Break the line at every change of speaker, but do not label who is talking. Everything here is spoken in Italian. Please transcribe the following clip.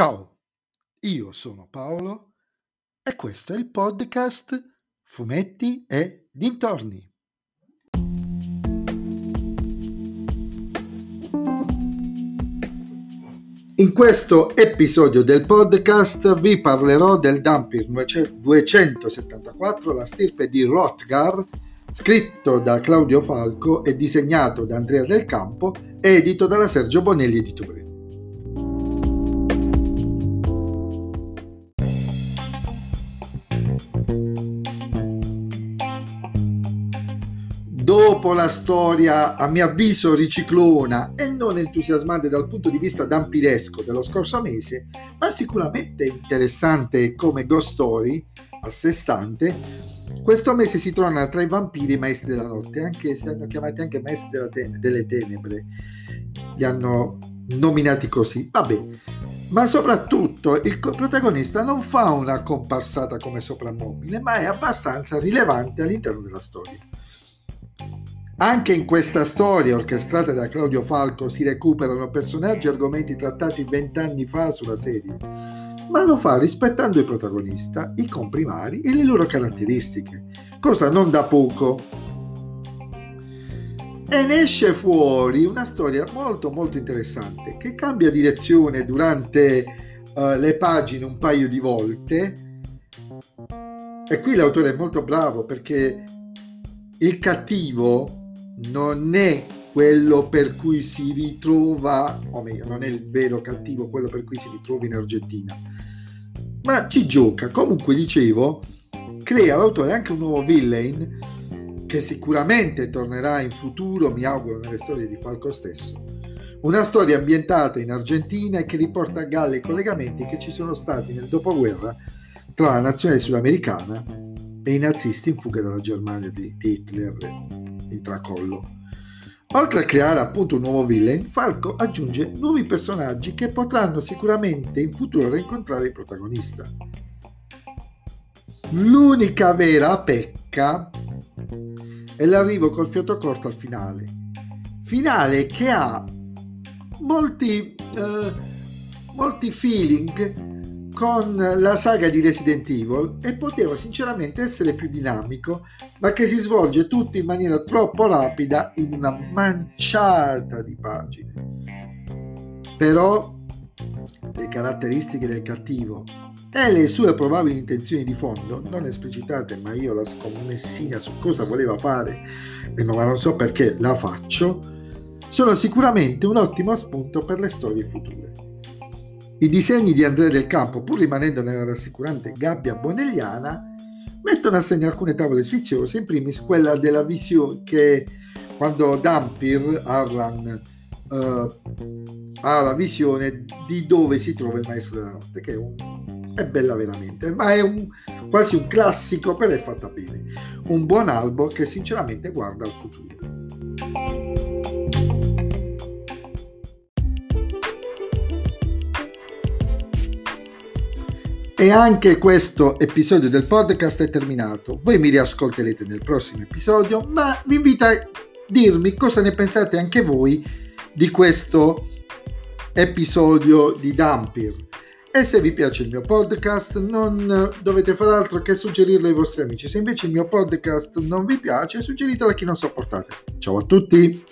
Ciao, io sono Paolo e questo è il podcast Fumetti e Dintorni. In questo episodio del podcast vi parlerò del Dampir 274, la stirpe di Rotgar, scritto da Claudio Falco e disegnato da Andrea Del Campo, edito dalla Sergio Bonelli Editore. Dopo la storia, a mio avviso, riciclona e non entusiasmante dal punto di vista dampiresco dello scorso mese, ma sicuramente interessante come ghost story a sé stante, questo mese si trova tra i vampiri e i maestri della notte, anche se hanno chiamati anche maestri ten- delle tenebre, li hanno nominati così. Vabbè, ma soprattutto il protagonista non fa una comparsata come soprammobile, ma è abbastanza rilevante all'interno della storia. Anche in questa storia orchestrata da Claudio Falco si recuperano personaggi e argomenti trattati vent'anni fa sulla serie, ma lo fa rispettando il protagonista, i comprimari e le loro caratteristiche, cosa non da poco. E ne esce fuori una storia molto molto interessante che cambia direzione durante uh, le pagine un paio di volte. E qui l'autore è molto bravo perché il cattivo non è quello per cui si ritrova, o meglio, non è il vero cattivo, quello per cui si ritrova in Argentina, ma ci gioca. Comunque, dicevo, crea l'autore anche un nuovo villain che sicuramente tornerà in futuro, mi auguro, nelle storie di Falco stesso. Una storia ambientata in Argentina e che riporta a galla i collegamenti che ci sono stati nel dopoguerra tra la nazione sudamericana e i nazisti in fuga dalla Germania di Hitler il tracollo. Oltre a creare appunto un nuovo villain, Falco aggiunge nuovi personaggi che potranno sicuramente in futuro incontrare il protagonista. L'unica vera pecca è l'arrivo col fiato corto al finale. Finale che ha molti, eh, molti feeling con la saga di Resident Evil e poteva sinceramente essere più dinamico, ma che si svolge tutto in maniera troppo rapida in una manciata di pagine. Però le caratteristiche del cattivo e le sue probabili intenzioni di fondo, non esplicitate, ma io la scommessina su cosa voleva fare, e ma non so perché la faccio, sono sicuramente un ottimo spunto per le storie future. I disegni di Andrea del Campo, pur rimanendo nella rassicurante gabbia bonelliana, mettono a segno alcune tavole sfiziose, in primis quella della visione che quando Dampir, Arlan, uh, ha la visione di dove si trova il maestro della notte, che è, un, è bella veramente, ma è un, quasi un classico, però è fatta bene. Un buon albo che sinceramente guarda al futuro. E anche questo episodio del podcast è terminato. Voi mi riascolterete nel prossimo episodio, ma vi invito a dirmi cosa ne pensate anche voi di questo episodio di Dampir. E se vi piace il mio podcast non dovete fare altro che suggerirlo ai vostri amici. Se invece il mio podcast non vi piace, suggeritelo a chi non sopportate. Ciao a tutti!